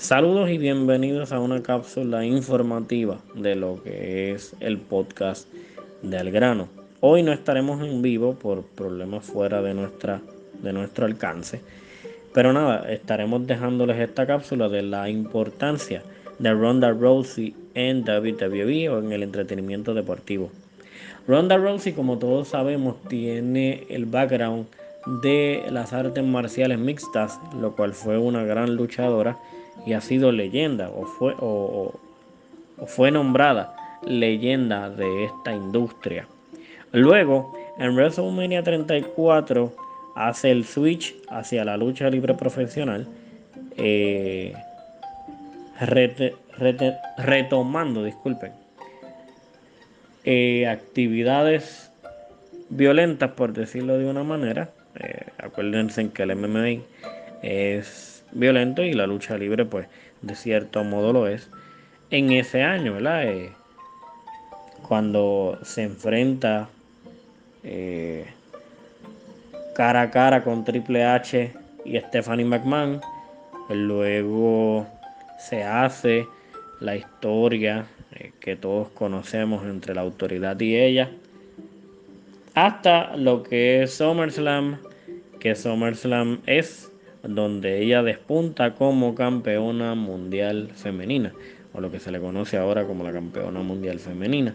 Saludos y bienvenidos a una cápsula informativa de lo que es el podcast de Algrano. Hoy no estaremos en vivo por problemas fuera de, nuestra, de nuestro alcance, pero nada, estaremos dejándoles esta cápsula de la importancia de Ronda Rousey en WWE o en el entretenimiento deportivo. Ronda Rousey, como todos sabemos, tiene el background de las artes marciales mixtas, lo cual fue una gran luchadora y ha sido leyenda o fue, o, fue nombrada leyenda de esta industria. Luego, en WrestleMania 34 hace el switch hacia la lucha libre profesional, eh, retomando, disculpen, eh, actividades violentas, por decirlo de una manera. Eh, acuérdense que el MMA es violento y la lucha libre pues de cierto modo lo es en ese año, ¿verdad? Eh, cuando se enfrenta eh, cara a cara con Triple H y Stephanie McMahon, luego se hace la historia eh, que todos conocemos entre la autoridad y ella, hasta lo que es SummerSlam, que SummerSlam es donde ella despunta como campeona mundial femenina, o lo que se le conoce ahora como la campeona mundial femenina.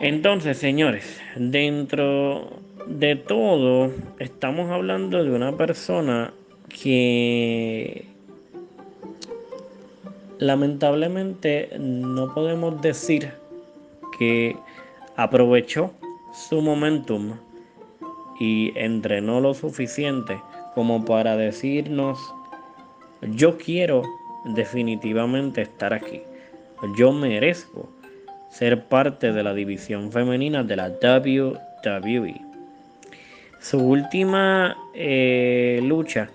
Entonces, señores, dentro de todo, estamos hablando de una persona que lamentablemente no podemos decir que aprovechó su momentum y entrenó lo suficiente como para decirnos, yo quiero definitivamente estar aquí. Yo merezco ser parte de la división femenina de la WWE. Su última eh, lucha,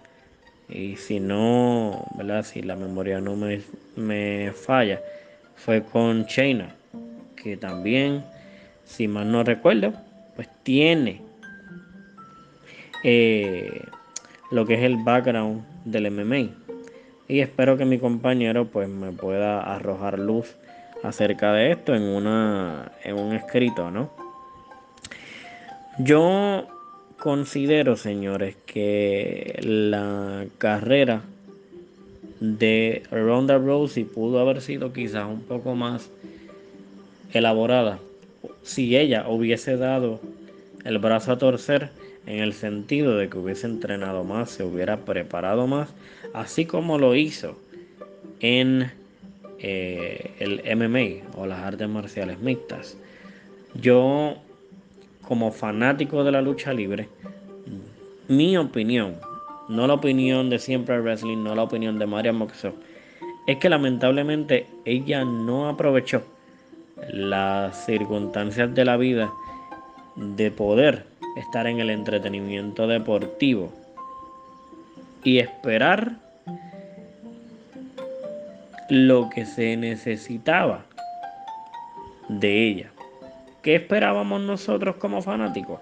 y si no, ¿verdad? si la memoria no me, me falla, fue con Shayna, que también, si mal no recuerdo, pues tiene eh, lo que es el background del MMA. Y espero que mi compañero pues me pueda arrojar luz acerca de esto en, una, en un escrito, ¿no? Yo considero, señores, que la carrera de Ronda Rousey pudo haber sido quizás un poco más elaborada si ella hubiese dado el brazo a torcer en el sentido de que hubiese entrenado más, se hubiera preparado más, así como lo hizo en eh, el MMA o las artes marciales mixtas. Yo, como fanático de la lucha libre, mi opinión, no la opinión de siempre wrestling, no la opinión de Maria Moxo, es que lamentablemente ella no aprovechó las circunstancias de la vida de poder estar en el entretenimiento deportivo y esperar lo que se necesitaba de ella. ¿Qué esperábamos nosotros como fanáticos?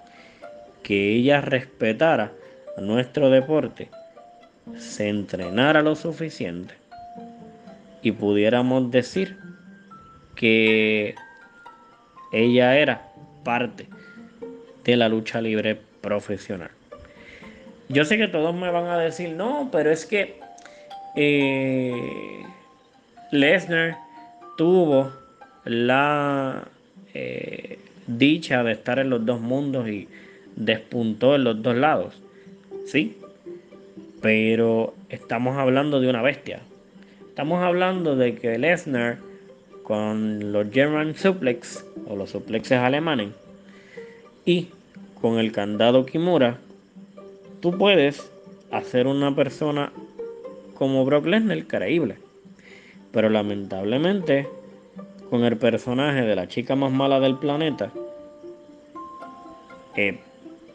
Que ella respetara nuestro deporte, se entrenara lo suficiente y pudiéramos decir que ella era parte de la lucha libre profesional. Yo sé que todos me van a decir, no, pero es que eh, Lesnar tuvo la eh, dicha de estar en los dos mundos y despuntó en los dos lados. Sí, pero estamos hablando de una bestia. Estamos hablando de que Lesnar con los German suplex o los suplexes alemanes y con el candado Kimura, tú puedes hacer una persona como Brock Lesnar creíble. Pero lamentablemente, con el personaje de la chica más mala del planeta, eh,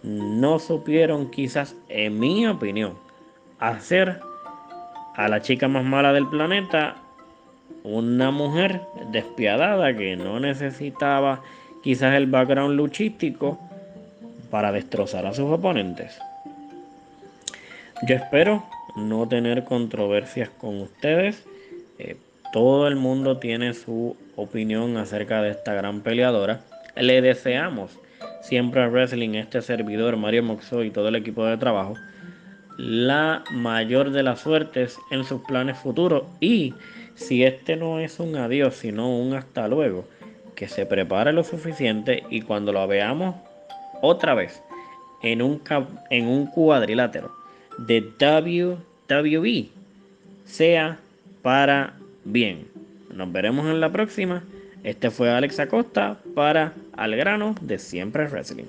no supieron quizás, en mi opinión, hacer a la chica más mala del planeta una mujer despiadada que no necesitaba quizás el background luchístico para destrozar a sus oponentes. Yo espero no tener controversias con ustedes. Eh, todo el mundo tiene su opinión acerca de esta gran peleadora. Le deseamos siempre a Wrestling, este servidor, Mario Moxo y todo el equipo de trabajo, la mayor de las suertes en sus planes futuros. Y si este no es un adiós, sino un hasta luego, que se prepare lo suficiente y cuando lo veamos otra vez en un, en un cuadrilátero de WWE sea para bien. Nos veremos en la próxima. Este fue Alex Acosta para Al grano de Siempre Wrestling.